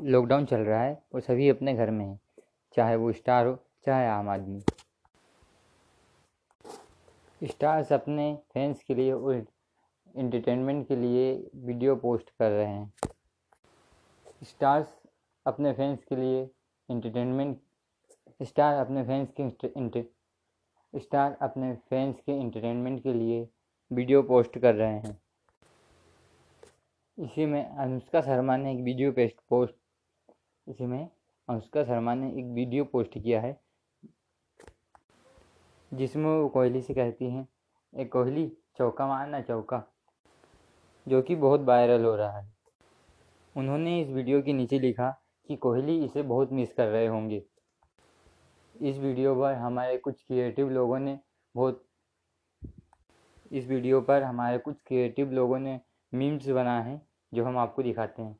Lockdown चल रहा है और सभी अपने घर में हैं, चाहे वो स्टार हो, चाहे आम आदमी। स्टार्स अपने फैंस के लिए और इंटरटेनमेंट के लिए वीडियो पोस्ट कर रहे हैं। स्टार्स अपने फैंस के लिए इंटरटेनमेंट स्टार अपने फैंस के स्टार अपने फैंस के इंटरटेनमेंट के लिए वीडियो पोस्ट कर रहे हैं। इसी में अनुष्का शर्मा ने एक वीडियो पेस्ट पोस्ट इसी में अनुष्का शर्मा ने एक वीडियो पोस्ट किया है, जिसमें वो कोहली से कहती हैं, ए कोहली, चौका मारना चौका, जो कि बहुत वायरल हो रहा है। उन्होंने इस वीडियो के नीचे लिखा कि कोहली इसे बहुत मिस कर रहे होंगे। इस वीडियो पर हमारे कुछ क्रिएटिव लोगों ने बहुत, इस वीडियो पर हमारे कुछ क्रिएटिव लोगों ने मीम्स बनाए हैं, जो हम आपको दिखाते हैं।